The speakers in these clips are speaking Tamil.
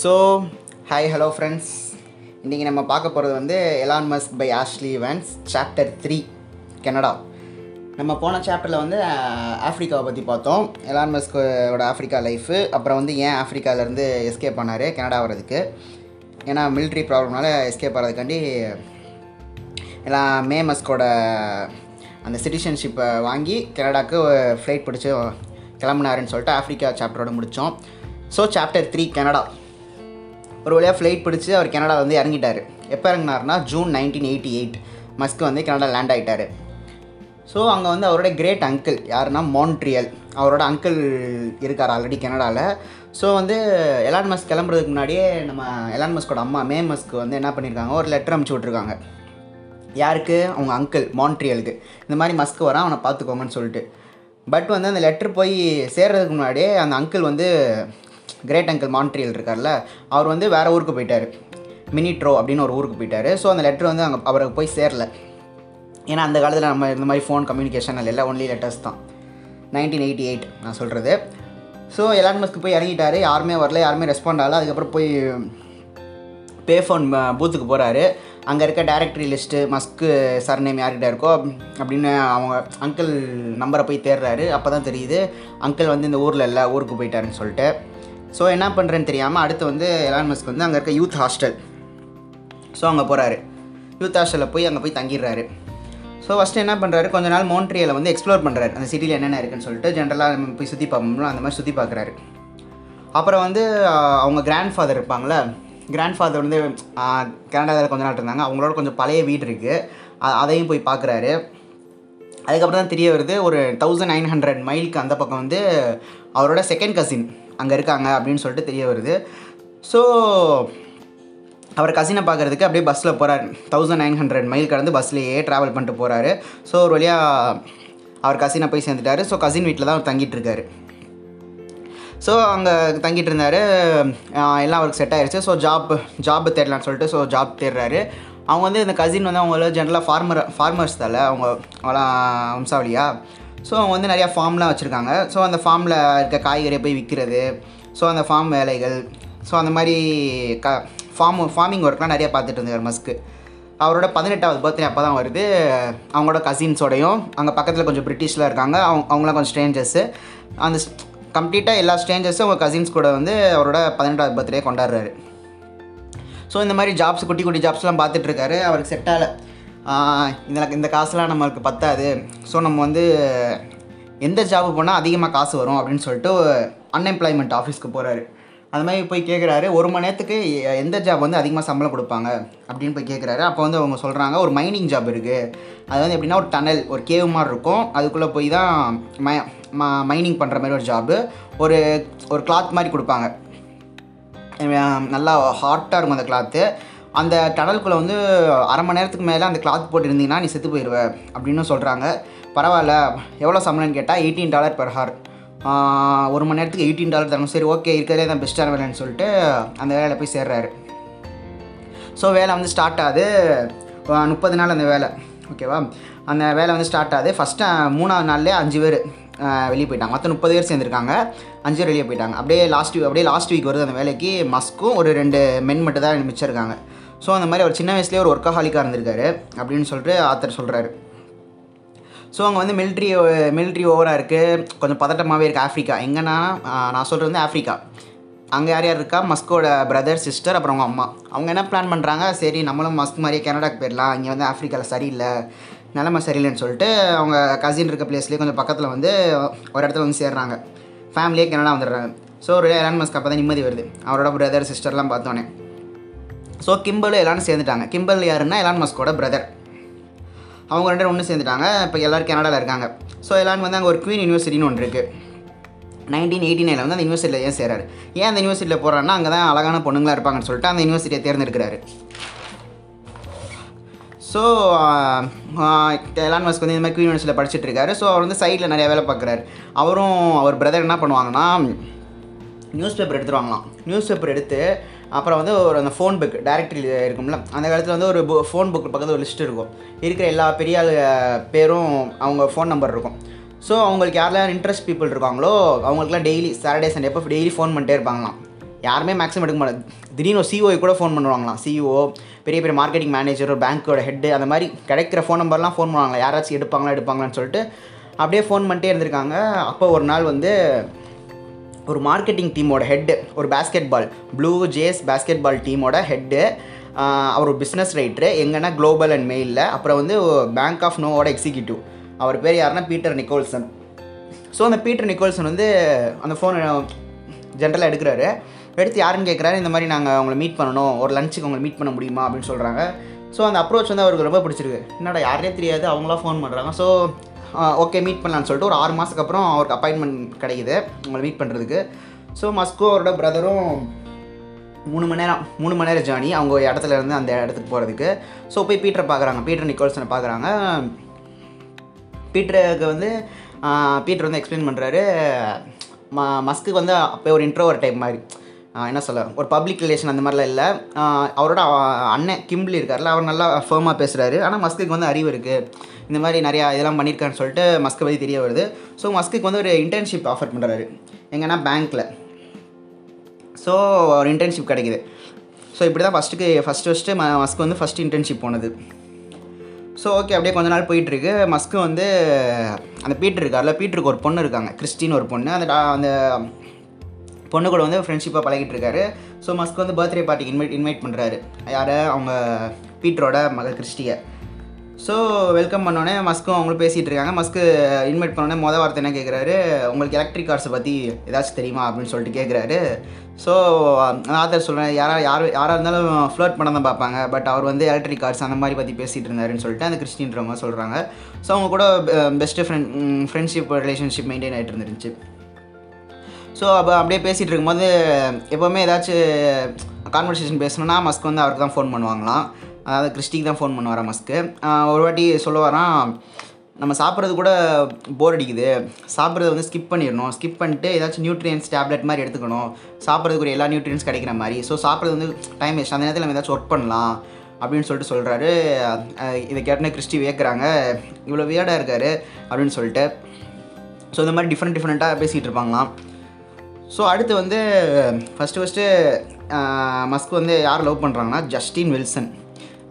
ஸோ ஹாய் ஹலோ ஃப்ரெண்ட்ஸ் இன்றைக்கி நம்ம பார்க்க போகிறது வந்து Elon Musk by Ashlee Vance chapter three Canada. நம்ம போன சாப்டரில் வந்து ஆஃப்ரிக்காவை பற்றி பார்த்தோம். எலான் மஸ்கோட ஆஃப்ரிக்கா லைஃபு அப்புறம் வந்து ஏன் ஆஃப்ரிக்காவிலேருந்து எஸ்கேப் பண்ணார் கனடா வர்றதுக்கு. ஏன்னா மிலிட்ரி ப்ராப்ளம்னால எஸ்கேப் ஆகிறதுக்காண்டி எல்லாம் மே மஸ்கோட அந்த சிட்டிசன்ஷிப்பை வாங்கி கனடாக்கு ஃப்ளைட் பிடிச்சி கிளம்புனாருன்னு சொல்லிட்டு ஆஃப்ரிக்கா சாப்டரோட முடித்தோம் ஸோ சாப்டர் த்ரீ கனடா. ஒரு வழியாக ஃப்ளைட் பிடிச்சி அவர் கனடா வந்து இறங்கிட்டார். எப்போ இறங்கினார்னா June nineteen eighty eight Musk வந்து கனடா லேண்ட் ஆகிட்டார் ஸோ அங்கே வந்து அவரோட கிரேட் அங்கிள் யாருன்னா மான்ட்ரியல் அவரோட அங்கிள் இருக்கார் ஆல்ரெடி கனடாவில் ஸோ வந்து எலான் மஸ்க் கிளம்புறதுக்கு முன்னாடியே நம்ம எலான் மஸ்கோட அம்மா மே மஸ்க் வந்து என்ன பண்ணியிருக்காங்க ஒரு லெட்டர் அமுச்சு விட்ருக்காங்க யாருக்கு? அவங்க அங்கிள் மான்ட்ரியலுக்கு இந்த மாதிரி மஸ்க் வரான் அவனை பார்த்துக்கோங்கன்னு சொல்லிட்டு. பட் வந்து அந்த லெட்டர் போய் சேர்றதுக்கு முன்னாடியே அந்த அங்கிள் வந்து கிரேட் அங்கிள் மான்ட்ரியல் இருக்கார்ல அவர் வந்து வேறு ஊருக்கு போயிட்டார். மினிட்ரோ அப்படின்னு ஒரு ஊருக்கு போயிட்டார். ஸோ அந்த லெட்டர் வந்து அங்கே அவருக்கு போய் சேரல. ஏன்னா அந்த காலத்தில் நம்ம இந்த மாதிரி ஃபோன் கம்யூனிகேஷன் இல்லை ஒன்லி லெட்டர்ஸ் தான். நைன்டீன் எயிட்டி எயிட் நான் சொல்கிறது ஸோ எலான் மஸ்க்கு போய் இறங்கிட்டார். யாருமே வரல யாருமே ரெஸ்பாண்ட் ஆகல. அதுக்கப்புறம் போய் பே ஃபோன் பூத்துக்கு போகிறாரு அங்கே இருக்க டைரக்டரி லிஸ்ட்டு மஸ்க்கு சர்நேம் யார்கிட்ட இருக்கோ அப்படின்னு அவங்க அங்கிள் நம்பரை போய் தேடுறாரு. அப்போ தான் தெரியுது அங்கிள் வந்து இந்த ஊரில் இல்லை ஊருக்கு போயிட்டாருன்னு சொல்லிட்டு. ஸோ என்ன பண்ணுறேன்னு தெரியாமல் அடுத்து வந்து எலான் மஸ்க் வந்து அங்கே இருக்க யூத் ஹாஸ்டல் ஸோ அங்கே போகிறாரு யூத் ஹாஸ்டலில் போய் அங்கே போய் தங்கிடுறாரு. ஸோ ஃபஸ்ட்டு என்ன பண்ணுறாரு கொஞ்ச நாள் மோன்ட்ரியலை வந்து எக்ஸ்ப்ளோர் பண்ணுறாரு அந்த சிட்டியில் என்னென்ன இருக்குன்னு சொல்லிட்டு ஜென்ரலாக நம்ம போய் சுற்றி பார்ப்போம்ல அந்த மாதிரி சுற்றி பார்க்குறாரு. அப்புறம் வந்து அவங்க கிராண்ட் ஃபாதர் இருப்பாங்களே கிராண்ட் ஃபாதர் வந்து கனடாவில் கொஞ்ச நாள் இருந்தாங்க. அவங்களோட கொஞ்சம் பழைய வீடு இருக்குது அதையும் போய் பார்க்குறாரு. அதுக்கப்புறம் தான் தெரிய வருது ஒரு தௌசண்ட் நைன் ஹண்ட்ரட் மைலுக்கு அந்த பக்கம் வந்து அவரோட செகண்ட் கசின் அங்கே இருக்காங்க அப்படின்னு சொல்லிட்டு தெரிய வருது. ஸோ அவர் கசினை பார்க்குறதுக்கு அப்படியே பஸ்ஸில் போகிறார் தௌசண்ட் நைன் ஹண்ட்ரட் மைல் கடந்து பஸ்லேயே ட்ராவல் பண்ணிட்டு போகிறாரு ஸோ ஒரு வழியாக அவர் கசினை போய் சேர்ந்துட்டாரு. ஸோ கசின் வீட்டில் தான் அவர் தங்கிட்டுருக்காரு ஸோ அங்கே தங்கிட்டு இருந்தார். எல்லாம் அவருக்கு செட் ஆயிடுச்சு ஸோ ஜாப் ஜாப் தேடலான்னு சொல்லிட்டு ஸோ ஜாப் தேடுறாரு. அவங்க வந்து இந்த கசின் வந்து அவங்கள ஜென்ரலாக ஃபார்மர் ஃபார்மர்ஸ் தலை. அவங்க அவங்களாம் வம்சாவளியா? ஸோ அவங்க வந்து நிறையா ஃபார்ம்லாம் வச்சுருக்காங்க. ஸோ அந்த ஃபார்மில் இருக்க காய்கறியை போய் விற்கிறது ஸோ அந்த ஃபார்ம் வேலைகள். ஸோ அந்த மாதிரி க ஃபார்ம் ஃபார்மிங் ஒர்க்லாம் நிறையா பார்த்துட்டு இருந்தார் மஸ்க்கு அவரோட பதினெட்டாவது பர்த்டே அப்போ தான் வருது. அவங்களோட கசின்ஸோடையும் அங்கே பக்கத்தில் கொஞ்சம் பிரிட்டிஷில் இருக்காங்க. அவங்க அவங்களாம் கொஞ்சம் ஸ்ட்ரேஞ்சர்ஸு அந்த கம்ப்ளீட்டாக எல்லா ஸ்ட்ரேஞ்சர்ஸும் அவங்க கசின்ஸ் கூட வந்து அவரோட பதினெட்டாவது பர்த்டே கொண்டாடுறாரு. ஸோ இந்த மாதிரி ஜாப்ஸ் குட்டி குட்டி ஜாப்ஸ்லாம் பார்த்துட்ருக்காரு அவருக்கு செட் ஆகலை. இதில் இந்த காசுலாம் நம்மளுக்கு பத்தாது. ஸோ நம்ம வந்து எந்த ஜாப் போனால் அதிகமாக காசு வரும் அப்படின்னு சொல்லிட்டு அன்எம்ப்ளாய்மெண்ட் ஆஃபீஸ்க்கு போகிறாரு அது மாதிரி போய் கேட்குறாரு ஒரு மணி நேரத்துக்கு எந்த ஜாப் வந்து அதிகமாக சம்பளம் கொடுப்பாங்க அப்படின்னு போய் கேட்குறாரு அப்போ வந்து அவங்க சொல்கிறாங்க ஒரு மைனிங் ஜாப் இருக்குது அது வந்து எப்படின்னா ஒரு டனல் ஒரு கேவ் மாதிரி இருக்கும். அதுக்குள்ளே போய் தான் மை மைனிங் பண்ணுற மாதிரி ஒரு ஜாபு ஒரு ஒரு கிளாத் மாதிரி கொடுப்பாங்க. நல்லா ஹாட்டாக இருக்கும் அந்த கிளாத்து அந்த டனலுக்குள்ளே வந்து அரை மணி நேரத்துக்கு மேலே அந்த கிளாத் போட்டு இருந்தீங்கன்னா நீ செத்து போயிடுவ அப்படின்னு சொல்கிறாங்க பரவாயில்ல எவ்வளோ சம்பளம்னு கேட்டால் எயிட்டீன் டாலர் பெர் ஹார் ஒரு மணி நேரத்துக்கு எயிட்டீன் டாலர் தரணும். சரி ஓகே இருக்கிறதே தான் பெஸ்ட்டான வேலைன்னு சொல்லிட்டு அந்த வேலையில் போய் சேர்றாரு. ஸோ வேலை வந்து ஸ்டார்ட் ஆகுது. முப்பது நாள் அந்த வேலை. ஓகேவா அந்த வேலை வந்து ஸ்டார்ட் ஆகுது. ஃபஸ்ட்டு மூணாவது நாள்லேயே அஞ்சு பேர் வெளியே போயிட்டாங்க. மொத்தம் முப்பது பேர் சேர்ந்துருக்காங்க. அஞ்சு பேர் வெளியே போயிட்டாங்க. அப்படியே லாஸ்ட் வீக் அப்படியே லாஸ்ட் வீக் வருது அந்த வேலைக்கு. மஸ்க்கும் ஒரு ரெண்டு மென் மட்டும் தான் மிச்சம் இருக்காங்க ஸோ அந்த மாதிரி அவர் சின்ன வயசுலேயே ஒரு ஒர்க்காஹாலிக்காக இருந்திருக்காரு அப்படின்னு சொல்லிட்டு ஆத்தர் சொல்கிறாரு ஸோ அங்கே வந்து மிலிட்ரி மிலிட்ரி ஓவராக இருக்குது கொஞ்சம் பதட்டமாகவே இருக்குது ஆஃப்ரிக்கா எங்கன்னா நான் சொல்கிறது வந்து ஆஃப்ரிக்கா அங்கே யார் யார் இருக்கா? மஸ்கோட பிரதர் சிஸ்டர் அப்புறம் அவங்க அம்மா. அவங்க என்ன பிளான் பண்ணுறாங்க சரி நம்மளும் மஸ்க் மாதிரியே கனடாக்கு போயிடலாம். இங்கே வந்து ஆஃப்ரிக்காவில் சரியில்லை. நிலமை சரியில்லைன்னு சொல்லிட்டு அவங்க கசின் இருக்க பிளேஸ்லேயே கொஞ்சம் பக்கத்தில் வந்து ஒரு இடத்துல வந்து சேர்றாங்க. ஃபேமிலியே கனடா வந்துடுறாங்க. ஸோ ஒரு எலான் மஸ்க் அப்போ தான் நிம்மதி வருது. அவரோட பிரதர் சிஸ்டர்லாம் பார்த்தோன்னே. ஸோ கிம்பலு எல்லாரும் சேர்ந்துட்டாங்க. கிம்பல் யாருன்னா எலான் மஸ்கோட பிரதர் அவங்க ரெண்டு ஒன்று சேர்ந்துட்டாங்க. இப்போ எல்லோரும் கனடாவில் இருக்காங்க. ஸோ எலான் வந்து அங்கே ஒரு குவீன் யூனிவர்சிட்டின்னு ஒன்று இருக்குது நைன்டீன் எயிட்டி நைனில் வந்து அந்த யூனிவர்சிட்டியில் ஏன் சேராரு? ஏன் அந்த யூனிவர்சிட்டியில் போகிறாருன்னா அங்கே தான் அழகான பொண்ணுங்களா இருப்பாங்கன்னு சொல்லிட்டு அந்த யூனிவர்சிட்டியை தேர்ந்தெடுக்கிறாரு. ஸோ எலான் மஸ்க் வந்து இந்த மாதிரி குவீன் யூனிவர்சிட்டியில் படிச்சுட்டு இருக்காரு. ஸோ அவர் வந்து சைடில் நிறைய வேலை பார்க்குறாரு. அவரும் அவர் பிரதர் என்ன பண்ணுவாங்கன்னா நியூஸ் பேப்பர் எடுத்துருவாங்களாம் நியூஸ் பேப்பர் எடுத்து அப்புறம் வந்து ஒரு அந்த ஃபோன் புக் டைரக்டரி இருக்கும்ல அந்த காலத்தில் வந்து ஒரு ஃபோன் புக் பக்கத்தில் ஒரு லிஸ்ட் இருக்கும். இருக்கிற எல்லா பெரிய பேரும் அவங்க ஃபோன் நம்பர் இருக்கும். ஸோ அவங்களுக்கு யாரெல்லாம் இன்ட்ரெஸ்ட் பீப்புள் இருக்காங்களோ அவங்களுக்குலாம் டெய்லி சாட்டர்டே சண்டே அப்போ டெய்லி ஃபோன் பண்ணிட்டே இருப்பாங்களாம். யாருமே மேக்ஸிமம் எடுக்க மாட்டாங்க. திடீர்னு ஒரு சிஓ கூட ஃபோன் பண்ணுவாங்களாம். சிஇஓ பெரிய பெரிய மார்க்கெட்டிங் மேனேஜர் ஒரு பேங்க்கோட ஹெட்டு அந்த மாதிரி கிடைக்கிற ஃபோன் நம்பர்லாம் ஃபோன் பண்ணுவாங்களா யாராச்சும் எடுப்பாங்களா எடுப்பாங்களான்னு சொல்லிட்டு அப்படியே ஃபோன் பண்ணிட்டே இருந்திருக்காங்க. அப்போ ஒரு நாள் வந்து ஒரு மார்க்கெட்டிங் டீமோட ஹெட்டு ஒரு basketball Blue Jays basketball டீமோட ஹெட்டு அவர் ஒரு பிஸ்னஸ் ரைட்ரு எங்கன்னா குளோபல் அண்ட் மெயிலில் அப்புறம் வந்து பேங்க் ஆஃப் நோவோட எக்ஸிக்யூட்டிவ் அவர் பேர் யாருன்னா பீட்டர் நிக்கோல்சன் ஸோ அந்த பீட்டர் நிக்கோல்சன் வந்து அந்த ஃபோனை ஜென்ரலாக எடுக்கிறாரு. எடுத்து யாருன்னு கேட்குறாரு இந்த மாதிரி நாங்கள் அவங்கள மீட் பண்ணணும். ஒரு லஞ்சுக்கு அவங்களை மீட் பண்ண முடியுமா? அப்படின்னு சொல்கிறாங்க ஸோ அந்த அப்ரோச் வந்து அவருக்கு ரொம்ப பிடிச்சிருக்கு. என்னடா யாரே தெரியாது. அவங்களாம் ஃபோன் பண்ணுறாங்க ஸோ ஓகே மீட் பண்ணலான்னு சொல்லிட்டு ஒரு ஆறு மாதத்துக்கு அப்புறம் அவருக்கு அப்பாயின்மெண்ட் கிடைக்குது. உங்களை மீட் பண்ணுறதுக்கு ஸோ மஸ்கோ அவரோட பிரதரும் மூணு மணி நேரம் மூணு மணி நேரம் ஜேர்னி அவங்க இடத்துல இருந்து அந்த இடத்துக்கு போகிறதுக்கு ஸோ போய் பீட்டரை பார்க்குறாங்க. பீட்டர் நிக்கோல்சனை பார்க்குறாங்க. பீட்டருக்கு வந்து பீட்டர் வந்து எக்ஸ்பிளைன் பண்ணுறாரு ம மஸ்க்கு வந்து அப்போ ஒரு இன்ட்ரோவர் டைப் மாதிரி. என்ன சொல்ல ஒரு பப்ளிக் ரிலேஷன் அந்த மாதிரிலாம் இல்லை. அவரோட அண்ணன் கிம்பிள் இருக்கார்ல அவர் நல்லா ஃபேமாக பேசுகிறாரு ஆனால் மஸ்குக்கு வந்து அறிவு இருக்குது இந்த மாதிரி நிறையா இதெல்லாம் பண்ணியிருக்காருன்னு சொல்லிட்டு மஸ்கை பற்றி தெரிய வருது. ஸோ மஸ்குக்கு வந்து ஒரு இன்டர்ன்ஷிப் ஆஃபர் பண்ணுறாரு எங்கன்னா பேங்க்கில் ஸோ ஒரு இன்டர்ன்ஷிப் கிடைக்குது. ஸோ இப்படி தான் ஃபஸ்ட்டுக்கு ஃபஸ்ட்டு ஃபஸ்ட்டு ம மஸ்க்கு வந்து ஃபஸ்ட் இன்டர்ன்ஷிப் போனது. ஸோ ஓகே அப்படியே கொஞ்ச நாள் போயிட்டுருக்கு. மஸ்க்கு வந்து அந்த பீட்டர் இருக்கார்ல பீட்டருக்கு ஒரு பொண்ணு இருக்காங்க. கிறிஸ்டின் ஒரு பொண்ணு. அந்த டா- அந்த பொண்ணு கூட வந்து ஃப்ரெண்ட்ஷிப்பாக பழகிட்டு இருக்காரு ஸோ மஸ்க் வந்து பர்த்டே பார்ட்டிக்கு இன்வைட் இன்வைட் பண்ணுறாரு யாரை? அவங்க பீட்டரோட மகள் கிறிஸ்டியை ஸோ வெல்கம் பண்ணோடனே மஸ்க்கும் அவங்களும் பேசிகிட்டு இருக்காங்க மஸ்க்கு இன்வைட் பண்ணோடனே மொதல் வார்த்தை என்ன கேட்குறாரு உங்களுக்கு எலக்ட்ரிக் கார்ஸை பற்றி ஏதாச்சும் தெரியுமா? அப்படின்னு சொல்லிட்டு கேட்குறாரு ஸோ ஆத்தர் சொல்கிறேன் யாரா யார் யாராக இருந்தாலும் ஃப்ளோட் பண்ண தான் பார்ப்பாங்க. பட் அவர் வந்து எலக்ட்ரிக் கார்ஸ் அந்த மாதிரி பற்றி பேசிகிட்டு இருந்தாருன்னு சொல்லிட்டு அந்த கிறிஸ்டின்றவங்க சொல்கிறாங்க ஸோ அவங்க கூட best friend friendship relationship maintain ஆகிட்டு இருந்துருந்துச்சு. ஸோ அப்போ அப்படியே பேசிகிட்டு இருக்கும்போது எப்போவுமே ஏதாச்சும் கான்வர்சேஷன் பேசணுன்னா மஸ்க் வந்து அவருக்கு தான் ஃபோன் பண்ணுவாங்களாம். அதாவது கிறிஸ்டிக்கு தான் ஃபோன் பண்ணுவார் மஸ்க்கு ஒரு வாட்டி சொல்லுவாராம் நம்ம சாப்பிட்றது கூட போர் அடிக்குது. சாப்பிட்றது வந்து ஸ்கிப் பண்ணிடணும். ஸ்கிப் பண்ணிட்டு ஏதாச்சும் நியூட்ரியன்ஸ் டேப்லெட் மாதிரி எடுத்துக்கணும். சாப்பிட்றதுக்குரிய எல்லா நியூட்ரியன்ஸ் கிடைக்கிற மாதிரி. ஸோ சாப்பிட்றது வந்து டைம் வேஸ்ட் அந்த நேரத்தில் நம்ம ஏதாச்சும் ஒர்க் பண்ணலாம். அப்படின்னு சொல்லிட்டு சொல்கிறாரு இதை கேட்டனே கிறிஸ்டி வியக்கிறாங்க. இவ்வளோ வியர்டாக இருக்காரு. அப்படின்னு சொல்லிட்டு. ஸோ இந்த மாதிரி டிஃப்ரெண்ட் டிஃப்ரெண்ட்டாக பேசிகிட்டு இருப்பாங்களாம். ஸோ அடுத்து வந்து ஃபஸ்ட்டு ஃபஸ்ட்டு மஸ்க் வந்து யார் லவ் பண்ணுறாங்கன்னா ஜஸ்டின் வில்சன்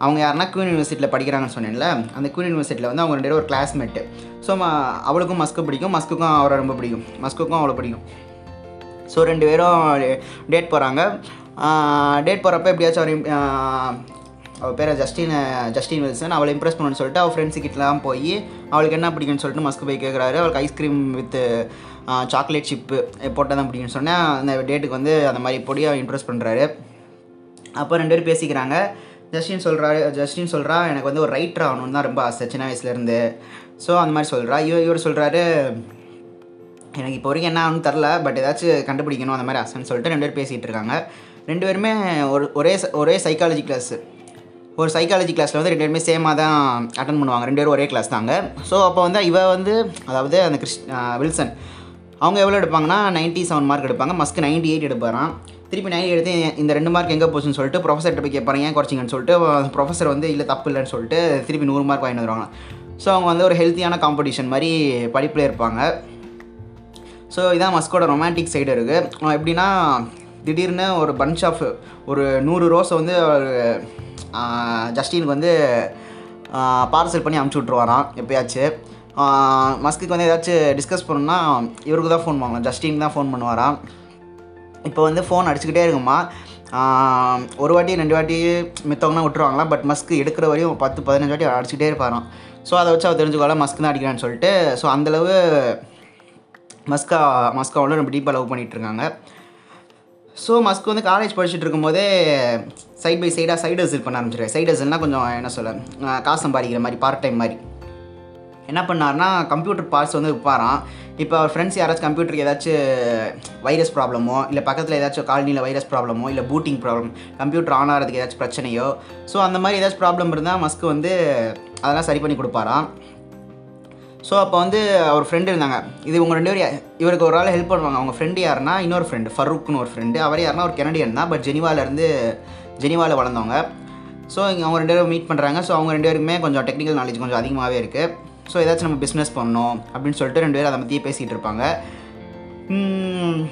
அவங்க யாருன்னா குயின் யூனிவர்சிட்டியில் படிக்கிறாங்கன்னு சொன்னேன்ல அந்த குயின் யூனிவர்சிட்டியில் வந்து அவங்க ரெண்டு பேரும் ஒரு கிளாஸ்மேட்டு ஸோ அவளுக்கும் மஸ்க்கு பிடிக்கும் மஸ்க்குக்கும் அவரை ரொம்ப பிடிக்கும். மஸ்க்குக்கும் அவளை பிடிக்கும். ஸோ ரெண்டு பேரும் டேட் போகிறாங்க டேட் போகிறப்ப எப்படியாச்சும் அவர் அவள் பேரை ஜஸ்டின் ஜஸ்டின் வில்சன் அவளை இம்ப்ரெஸ் பண்ணணும்னு சொல்லிட்டு அவள் ஃப்ரெண்ட்ஸு கிட்டலாம் போய் அவளுக்கு என்ன பிடிக்கும்னு சொல்லிட்டு மஸ்க்கு போய் கேட்குறாரு அவளுக்கு ஐஸ்கிரீம் வித் சாக்லேட் சிப்பு போட்டால் தான் பிடிக்கும்னு சொன்னேன். அந்த டேட்டுக்கு வந்து அந்த மாதிரி பொடியாக இம்ப்ரெஸ் பண்ணுறாரு அப்போ ரெண்டு பேரும் பேசிக்கிறாங்க. ஜஸ்டின் சொல்கிறாரு ஜஸ்டின் சொல்கிறா எனக்கு வந்து ஒரு ரைட்டர் ஆகணும்னு தான் ரொம்ப ஆசை சின்ன வயசுலேருந்து ஸோ அந்த மாதிரி சொல்கிறா இவர் இவர் சொல்கிறாரு எனக்கு இப்போ வரைக்கும் என்ன ஆகணும்னு தெரில பட் ஏதாச்சும் கண்டுபிடிக்கணும் அந்த மாதிரி ஆசைன்னு சொல்லிட்டு ரெண்டு பேர் பேசிகிட்டு இருக்காங்க. ரெண்டு பேருமே ஒரு ஒரே ஒரே சைக்காலஜி கிளாஸ் ஒரு சைக்காலஜி கிளாஸில் வந்து ரெண்டு பேருமே சேமாக தான் அட்டன் பண்ணுவாங்க. ரெண்டு பேரும் ஒரே கிளாஸ் தாங்க. ஸோ அப்போ வந்து இவ வந்து அதாவது அந்த கிறிஸ் வில்சன் அவங்க எவ்வளோ எடுப்பாங்கன்னா 97 செவன் மார்க் எடுப்பாங்க. மஸ்க்கு 98 எயிட் எடுப்பாராம். திருப்பி நைன்ட்டி எடுத்து இந்த ரெண்டு மார்க் எங்கே போச்சுன்னு சொல்லிட்டு ப்ரொஃபஸர்கிட்ட போய் கேட்பாரு ஏன் குறைச்சிங்கன்னு சொல்லிட்டு ப்ரொஃபஸர் வந்து இல்லை தப்பு இல்லைன்னு சொல்லிட்டு திருப்பி நூறு மார்க் வாங்கிட்டு வருவாங்க ஸோ அவங்க வந்து ஒரு ஹெல்த்தியான காம்படிஷன் மாதிரி படிப்பில் இருப்பாங்க. ஸோ இதான் மஸ்கோட ரொமான்டிக் சைடு இருக்குது எப்படின்னா திடீர்னு ஒரு பஞ்ச் ஆஃப் ஒரு நூறு ரோஸை வந்து ஜஸ்டினுக்கு வந்து பார்சல் பண்ணி அமுச்சு விட்ருவாராம் எப்பயாச்சும் மஸ்க்கு வந்து ஏதாச்சும் டிஸ்கஸ் பண்ணணும்னா இவருக்கு தான் ஃபோன் பண்ணுவாங்க ஜஸ்டின் தான் ஃபோன் பண்ணுவாராம் இப்போ வந்து ஃபோன் அடிச்சுக்கிட்டே இருக்குமா? ஒரு வாட்டி ரெண்டு வாட்டி மித்தவங்கலாம் விட்டுருவாங்களாம் பட் மஸ்க்கு எடுக்கிற வரையும் பத்து பதினஞ்சு வாட்டி அடிச்சுக்கிட்டே இருப்பாராம். ஸோ அதை வச்சு அவர் தெரிஞ்சுக்கோலாம் மஸ்க்கு தான் அடிக்கிறான்னு சொல்லிட்டு. ஸோ அந்தளவு மஸ்கா மஸ்காவில் ரொம்ப டீப்பாக லவ் பண்ணிகிட்டு இருக்காங்க. ஸோ மஸ்க் வந்து காலேஜ் படிச்சுட்டு இருக்கும்போதே சைட் பை சைடாக சைடு ஹசில் பண்ண ஆரம்பிச்சிருக்காரு சைடு ஹசில்னால் கொஞ்சம் என்ன சொல்ல காசு சம்பாதிக்கிற மாதிரி பார்ட் டைம் மாதிரி. என்ன பண்ணார்னா கம்ப்யூட்டர் பார்ட்ஸ் வந்து விற்பாராம். இப்போ அவர் ஃப்ரெண்ட்ஸ் யாராச்சும் கம்ப்யூட்டருக்கு ஏதாச்சும் வைரஸ் ப்ராப்ளமோ இல்லை பக்கத்தில் ஏதாச்சும் காலனியில் வைரஸ் ப்ராப்ளமோ இல்லை பூட்டிங் ப்ராப்ளம் கம்ப்யூட்டர் ஆன் ஆகிறதுக்கு ஏதாச்சும் பிரச்சனையோ ஸோ அந்த மாதிரி ஏதாச்சும் ப்ராப்ளம் இருந்தால் மஸ்க்கு வந்து அதெல்லாம் சரி பண்ணி கொடுப்பாராம். ஸோ அப்போ வந்து அவர் ஃப்ரெண்டு இருந்தாங்க. இது உங்கள் ரெண்டு பேரும் இவருக்கு ஒரு ஆள் ஹெல்ப் பண்ணுவாங்க. அவங்க ஃப்ரெண்டு யாருன்னா இன்னொரு ஃப்ரெண்டு ஃபரூக்னு ஒரு ஃப்ரெண்டு அவர் யாருன்னா ஒரு கெனடியன் தான் பட் ஜெனிவாலேருந்து ஜெனிவாவில் வளர்ந்தவங்க. ஸோ இங்கே அவங்க ரெண்டு பேரும் மீட் பண்ணுறாங்க ஸோ அவங்க ரெண்டு பேருக்குமே கொஞ்சம் டெக்னிக்கல் நாலேஜ் கொஞ்சம் அதிகமாகவே இருக்குது ஸோ ஏதாச்சும் நம்ம பிஸ்னஸ் பண்ணோம் அப்படின்னு சொல்லிட்டு ரெண்டு பேரும் அதை பற்றியே பேசிகிட்டு இருப்பாங்க.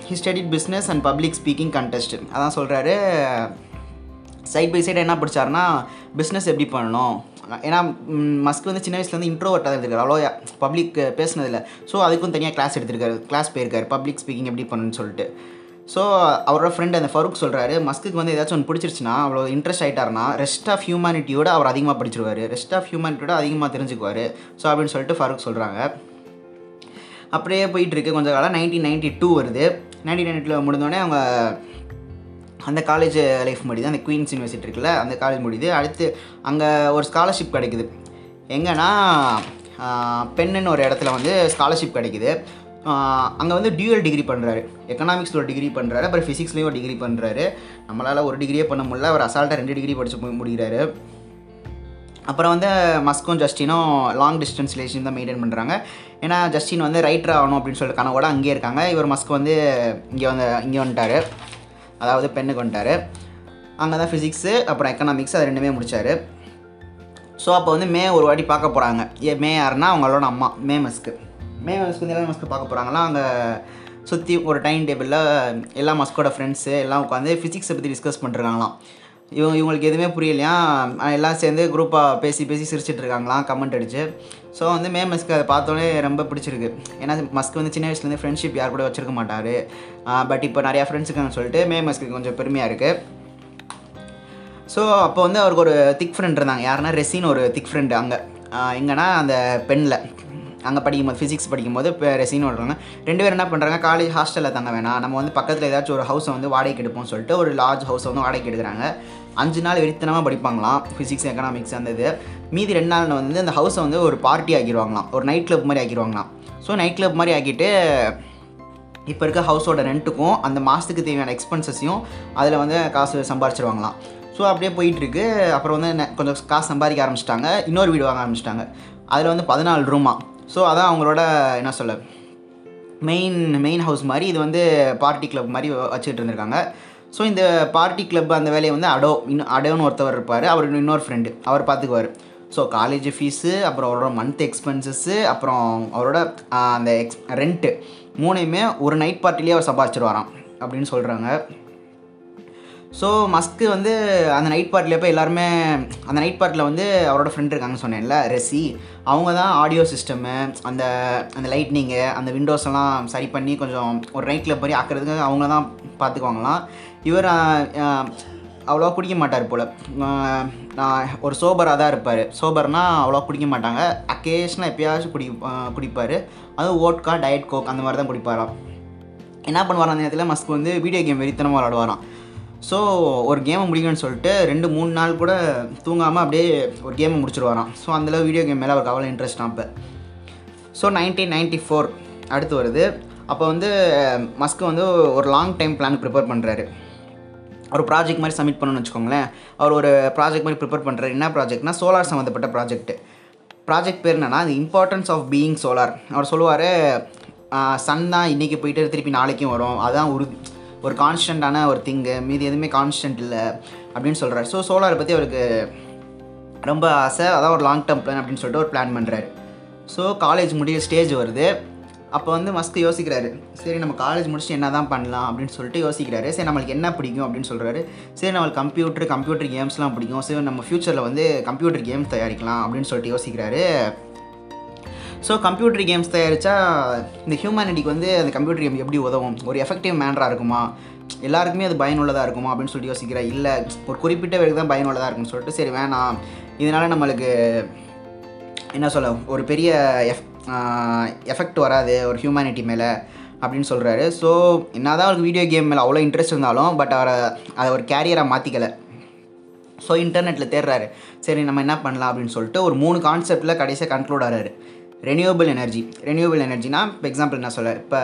He studied business and public speaking contest அதான் சொல்கிறாரு சைட் பை சைடு என்ன பிடிச்சாருன்னா பிஸ்னஸ் எப்படி பண்ணணும்? ஏன்னா மஸ்க் வந்து சின்ன வயசுலேருந்து இன்ட்ரோவர்ட்டாக தான் இருந்திருக்காரு. அவ்வளோ பப்ளிக் பேசுனதில்லை. ஸோ அதுக்கும் தனியாக கிளாஸ் எடுத்திருக்காரு. கிளாஸ் போயிருக்காரு. பப்ளிக் ஸ்பீக்கிங் எப்படி பண்ணணும்னு சொல்லிட்டு. ஸோ அவரோட ஃப்ரெண்ட் அந்த ஃபருக் சொல்கிறாரு மஸ்க்கு வந்து ஏதாச்சும் ஒன்று பிடிச்சிருச்சுன்னா அவ்வளோ இன்ட்ரெஸ்ட் ஆகிட்டாருன்னா ரெஸ்ட் ஆஃப் ஹியூமனிட்டியோட அவர் அதிகமாக படிச்சிருவார். ரெஸ்ட் ஆஃப் ஹியூமனிட்டியோட அதிகமாக தெரிஞ்சுக்குவார். ஸோ அப்படின்னு சொல்லிட்டு ஃபருக் சொல்கிறாங்க அப்படியே போயிட்டுருக்கு. கொஞ்சம் காலம் நைன்டீன் நைன்டி டூ வருது. நைன்டீன் நைன்டி டூவில் முடிந்தோடனே அவங்க அந்த காலேஜ் லைஃப் முடியுது. அந்த குயின்ஸ் யூனிவர்சிட்டி இருக்குல்ல அந்த காலேஜ் முடியுது. அடுத்து அங்கே ஒரு ஸ்காலர்ஷிப் கிடைக்குது. எங்கன்னா பெண்ணுன்னு ஒரு இடத்துல வந்து ஸ்காலர்ஷிப் கிடைக்குது. அங்கே வந்து டியூவல் டிகிரி பண்ணுறாரு எக்கனாமிக்ஸில் ஒரு டிகிரி பண்ணுறாரு அப்புறம் ஃபிசிக்ஸ்லேயும் ஒரு டிகிரி பண்ணுறாரு நம்மளால் ஒரு டிகிரியே பண்ண முடியல அவர் அசால்ட்டாக ரெண்டு டிகிரி படிச்சு முடிகிறாரு அப்புறம் வந்து மஸ்கும் ஜஸ்டினும் லாங் டிஸ்டன்ஸ் ரிலேஷன் தான் மெயின்டைன் பண்ணுறாங்க ஏன்னா ஜஸ்டின் வந்து ரைட்டர் ஆகணும் அப்படின்னு சொல்லிட்டு கனவோட அங்கேயே இருக்காங்க. இவர் மஸ்க் வந்து இங்கே வந்து இங்கே வந்துட்டார். அதாவது பெண்ணுக்கு வந்துட்டார். அங்கே தான் ஃபிசிக்ஸு அப்புறம் எக்கனாமிக்ஸ் அது ரெண்டுமே முடித்தார் ஸோ அப்போ வந்து மே ஒரு வாட்டி பார்க்க போகிறாங்க ஏ மே யாருன்னா அவங்களோட அம்மா மே மஸ்க்கு மே மஸ்க்கு வந்து எல்லா மஸ்க்கு பார்க்க போகிறாங்களா அங்கே சுற்றி ஒரு டைம் டேபிளில் எல்லா மஸ்கோட ஃப்ரெண்ட்ஸு எல்லாம் உட்காந்து ஃபிசிக்ஸை பற்றி டிஸ்கஸ் பண்ணிருக்காங்களாம். இவங்க இவங்களுக்கு எதுவுமே புரியலையா? எல்லாம் சேர்ந்து குரூப்பாக பேசி பேசி சிரிச்சிட்டு இருக்காங்களாம் கமெண்ட் அடிச்சு. ஸோ வந்து மே மஸ்க்கு அதை பார்த்தோன்னே ரொம்ப பிடிச்சிருக்கு. ஏன்னா மஸ்க் வந்து சின்ன வயசுலேருந்து ஃப்ரெண்ட்ஷிப் யார் கூட வச்சிருக்க மாட்டார். பட் இப்போ நிறையா ஃப்ரெண்ட்ஸ் இருக்காங்கன்னு சொல்லிட்டு மே மஸ்க்கு கொஞ்சம் பெருமையாக இருக்குது ஸோ அப்போ வந்து அவருக்கு ஒரு திக் ஃப்ரெண்ட் இருந்தாங்க. யாருன்னா ரெசின்னு ஒரு திக் ஃப்ரெண்டு அங்கே. எங்கன்னா அந்த பெண்ணில் அங்கே படிக்கும்போது ஃபிசிக்ஸ் படிக்கும்போது இப்போ ரெசின்னு வருவாங்க ரெண்டு பேரும் என்ன பண்ணுறாங்க காலேஜ் ஹாஸ்டலில் தங்க வேணாம். நம்ம வந்து பக்கத்தில் ஏதாச்சும் ஒரு ஹவுஸை வந்து வாடகைக்கு எடுப்போம்னு சொல்லிட்டு ஒரு லார்ஜ் ஹவுஸை வந்து வாடகைக்கு எடுக்கிறாங்க. அஞ்சு நாள் வெறித்தனமாக படிப்பாங்களாம் ஃபிசிக்ஸ் எக்கனாமிக்ஸ் அந்த இது. மீதி ரெண்டு நாள் வந்து அந்த ஹவுஸை வந்து ஒரு பார்ட்டி ஆக்கிடுவாங்களாம் ஒரு நைட் கிளப் மாதிரி ஆக்கிடுவாங்களாம் ஸோ நைட் கிளப் மாதிரி ஆக்கிட்டு இப்போ இருக்க ஹவுஸோட ரெண்ட்டுக்கும் அந்த மாதத்துக்கு தேவையான எக்ஸ்பென்சஸையும் அதில் வந்து காசு சம்பாரிச்சிருவாங்களாம். ஸோ அப்படியே போயிட்டுருக்கு. அப்புறம் வந்து நெ- கொஞ்சம் காசு சம்பாதிக்க ஆரம்பிச்சிட்டாங்க. இன்னொரு வீடு வாங்க ஆரம்பிச்சிட்டாங்க. அதில் வந்து பதினாலு ரூமா ஸோ அதான் அவங்களோட என்ன சொல்ல மெயின் மெயின் ஹவுஸ் மாதிரி இது வந்து பார்ட்டி கிளப் மாதிரி வச்சுக்கிட்டு இருந்திருக்காங்க. ஸோ இந்த பார்ட்டி கிளப் அந்த வேலையை வந்து அடோ இன்னும் அடோன்னு ஒருத்தவர் இருப்பார். அவர் இன்னொரு ஃப்ரெண்டு அவர் பார்த்துக்குவார் ஸோ காலேஜ் ஃபீஸு அப்புறம் அவரோட மந்த் எக்ஸ்பென்சஸ்ஸு அப்புறம் அவரோட அந்த எக்ஸ் ரெண்ட்டு மூணையுமே ஒரு நைட் பார்ட்டிலேயே அவர் சம்பாதிச்சிருவாராம் அப்படின்னு சொல்கிறாங்க ஸோ மஸ்க்கு வந்து அந்த நைட் பார்ட்டில் போய் எல்லாருமே அந்த நைட் பார்ட்டில் வந்து அவரோட ஃப்ரெண்ட் இருக்காங்கன்னு சொன்னேன்ல ரெசி அவங்க தான் ஆடியோ சிஸ்டமு அந்த அந்த லைட்னிங்கு அந்த விண்டோஸ் எல்லாம் சரி பண்ணி கொஞ்சம் ஒரு நைட்டில் போய் ஆக்கிறதுக்கு அவங்க தான் பார்த்துக்குவாங்களாம் இவர் அவ்வளோவா குடிக்க மாட்டார் போல். நான் ஒரு சோபராக தான் இருப்பார். சோபர்னால் அவ்வளோ குடிக்க மாட்டாங்க. அக்கேஷனாக எப்பயாச்சும் குடி குடிப்பார். அதுவும் ஓட்கா டயட் கோக் அந்த மாதிரி தான் குடிப்பாராம். என்ன பண்ணுவார் அந்த நேரத்தில்? மஸ்க் வந்து வீடியோ கேம் வெறித்தனமாக விளாடுவாராம் ஸோ ஒரு கேமை முடிக்கணும்னு சொல்லிட்டு ரெண்டு மூணு நாள் கூட தூங்காமல் அப்படியே ஒரு கேமை முடிச்சிருவாராம். ஸோ அந்தளவு வீடியோ கேம் மேலே அவருக்கு அவ்வளோ இன்ட்ரெஸ்ட் அப்போ. ஸோ நைன்டீன் நைன்ட்டி ஃபோர் அடுத்து வருது. அப்போ வந்து மஸ்க் வந்து ஒரு லாங் டைம் பிளான் ப்ரிப்பேர் பண்ணுறாரு ஒரு ப்ராஜெக்ட் மாதிரி சப்மிட் பண்ணணும்னு வச்சுக்கோங்களேன். அவர் ஒரு ப்ராஜெக்ட் மாதிரி ப்ரிப்பேர் பண்ணுறாரு என்ன ப்ராஜெக்ட்னா சோலார் சம்மந்தப்பட்ட ப்ராஜெக்ட் ப்ராஜெக்ட் பேர் என்னென்னா the importance of being solar அவர் சொல்லுவார் சன் தான் இன்றைக்கி போயிட்டு திருப்பி நாளைக்கும் வரும். அதான் உறுதி. ஒரு கான்ஸ்டண்ட்டான ஒரு திங்கு மீதி எதுவுமே கான்ஸ்டன்ட் இல்லை அப்படின்னு சொல்கிறார் ஸோ சோலாரை பற்றி அவருக்கு ரொம்ப ஆசை. அதான் ஒரு லாங் டேர்ம் பிளான் அப்படின்னு சொல்லிட்டு ஒரு பிளான் பண்ணுறாரு ஸோ காலேஜ் முடிய ஸ்டேஜ் வருது. அப்போ வந்து மஸ்க் யோசிக்கிறாரு. சரி நம்ம காலேஜ் முடிச்சுட்டு என்ன தான் பண்ணலாம் அப்படின்னு சொல்லிட்டு யோசிக்கிறாரு. சரி நம்மளுக்கு என்ன பிடிக்கும் அப்படின்னு சொல்கிறாரு சரி நம்மளுக்கு கம்ப்யூட்டர் கம்ப்யூட்டர் கேம்ஸ்லாம் பிடிக்கும். சரி நம்ம ஃப்யூச்சரில் வந்து கம்ப்யூட்டர் கேம்ஸ் தயாரிக்கலாம் அப்படின்னு சொல்லிட்டு யோசிக்கிறாரு. ஸோ கம்ப்யூட்டர் கேம்ஸ் தயாரித்தா இந்த ஹியூமனிட்டிக்கு வந்து அந்த கம்ப்யூட்டர் கேம் எப்படி உதவும்? ஒரு எஃபெக்டிவ் மேனராக இருக்குமா? எல்லாருக்குமே அது பயனுள்ளதாக இருக்குமா? அப்படின்னு சொல்லிட்டு யோசிக்கிறேன் இல்லை ஒரு குறிப்பிட்ட வேலைக்கு தான் பயனுள்ளதாக இருக்கும்னு சொல்லிட்டு சரி வேணாம். இதனால் நம்மளுக்கு என்ன சொல்ல ஒரு பெரிய எஃப் எஃபெக்ட் வராது ஒரு ஹியூமனிட்டி மேலே அப்படின்னு சொல்கிறாரு ஸோ என்ன தான் அவருக்கு வீடியோ கேம் மேலே அவ்வளோ இன்ட்ரெஸ்ட் இருந்தாலும் பட் அவரை அதை ஒரு கேரியராக மாற்றிக்கலை ஸோ இன்டர்நெட்டில் தேடுறாரு. சரி நம்ம என்ன பண்ணலாம் அப்படின்னு சொல்லிட்டு ஒரு மூணு கான்செப்டில் கடைசியாக கன்க்ளூட் ஆகிறாரு ரெனியூவபிள் எனர்ஜி ரெனியூவபிள் எனர்ஜினா இப்போ எக்ஸாம்பிள் என்ன சொல்ல இப்போ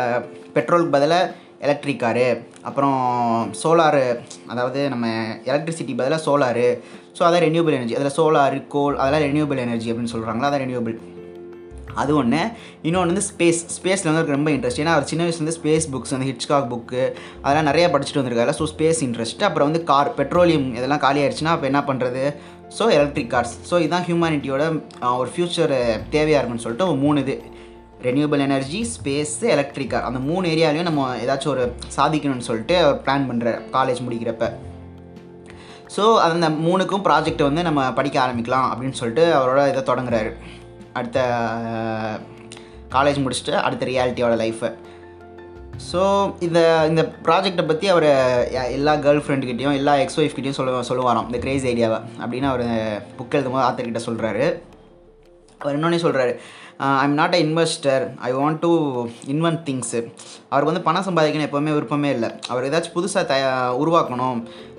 பெட்ரோலுக்கு பதிலாக எலக்ட்ரிக் காரு அப்புறம் சோலாரு அதாவது நம்ம எலக்ட்ரிசிட்டி பதிலாக சோலாரு ஸோ அதான் ரெனியூபிள் எனர்ஜி அதில் சோலாரு கோல் அதெல்லாம் ரெனியூபிள் எனர்ஜி அப்படின்னு சொல்கிறாங்களா அதான் ரெனியூபிள் அது ஒன்று இன்னொன்று வந்து ஸ்பேஸ் ஸ்பேஸில் வந்து எனக்கு ரொம்ப இன்ட்ரெஸ்ட் ஏன்னா அவர் சின்ன வயசுலேருந்து ஸ்பேஸ் புக்ஸ் வந்து ஹிட்ச்காக் புக்கு அதெல்லாம் நிறையா படிச்சுட்டு வந்திருக்காரு. ஸோ ஸ்பேஸ் இன்ட்ரெஸ்ட் அப்புறம் வந்து கார் பெட்ரோலியம் இதெல்லாம் காலி ஆயிடுச்சுன்னா அப்போ என்ன பண்ணுறது ஸோ எலக்ட்ரிக் கார்ஸ் ஸோ இதுதான் ஹியூமனிட்டியோட ஒரு ஃப்யூச்சர் தேவையாக இருக்குன்னு சொல்லிட்டு ஒரு மூணு இது. Renewable energy space electric car அந்த மூணு ஏரியாலையும் நம்ம ஏதாச்சும் ஒரு சாதிக்கணும்னு சொல்லிட்டு அவர் பிளான் பண்ணுறார் காலேஜ் முடிக்கிறப்ப. ஸோ அந்த மூணுக்கும் ப்ராஜெக்ட் வந்து நம்ம படிக்க ஆரம்பிக்கலாம் அப்படின்னு சொல்லிட்டு அவரோட இதை தொடங்குறாரு. அடுத்த காலேஜ் முடிச்சுட்டு அடுத்த ரியாலிட்டியோட லைஃப்பை ஸோ இந்த இந்த ப்ராஜெக்டை பற்றி அவர் எல்லா கேர்ள் ஃப்ரெண்டுக்கிட்டையும் எல்லா எக்ஸ் ஒய்ஃப்கிட்டையும் சொல்ல சொல்லுவாராம் இந்த கிரேஸ் ஐடியாவை அப்படின்னு அவர் புக் எழுதும் போது ஆத்தர்கிட்ட சொல்கிறாரு அவர் இன்னொன்னே சொல்கிறாரு I'm not a investor I want to invent things அவருக்கு வந்து பணம் சம்பாதிக்கணும் எப்போவுமே விருப்பமே இல்லை. அவர் ஏதாச்சும் புதுசாக த உருவாக்கணும்.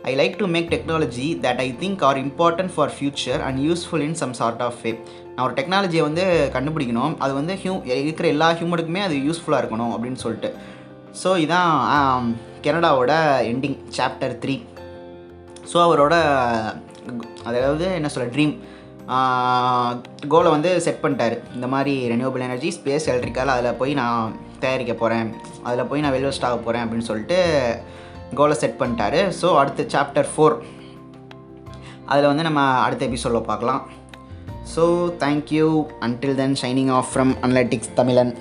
I like to make technology that I think are important for future and useful in some sort of way நான் ஒரு டெக்னாலஜியை வந்து கண்டுபிடிக்கணும். அது வந்து ஹியூ இருக்கிற எல்லா ஹியூமனுக்குமே அது யூஸ்ஃபுல்லாக இருக்கணும் அப்படின்னு சொல்லிட்டு. ஸோ இதான் கெனடாவோட எண்டிங் சாப்டர் த்ரீ ஸோ அவரோட அதாவது என்ன சொல்ல ட்ரீம் கோலை uh, வந்து செட் பண்ணிட்டார். இந்த மாதிரி ரெனியூபிள் எனர்ஜி ஸ்பேஸ் எலக்ட்ரிக்கல் அதில் போய் நான் தயாரிக்க போகிறேன் அதில் போய் நான் வெல்வெஸ்ட் ஆக போகிறேன் அப்படின்னு சொல்லிட்டு கோலை செட் பண்ணிட்டாரு. ஸோ அடுத்த சாப்டர் ஃபோர் அதில் வந்து நம்ம அடுத்த எபிசோடில் பார்க்கலாம். So thank you until then signing off from analytics Tamizhan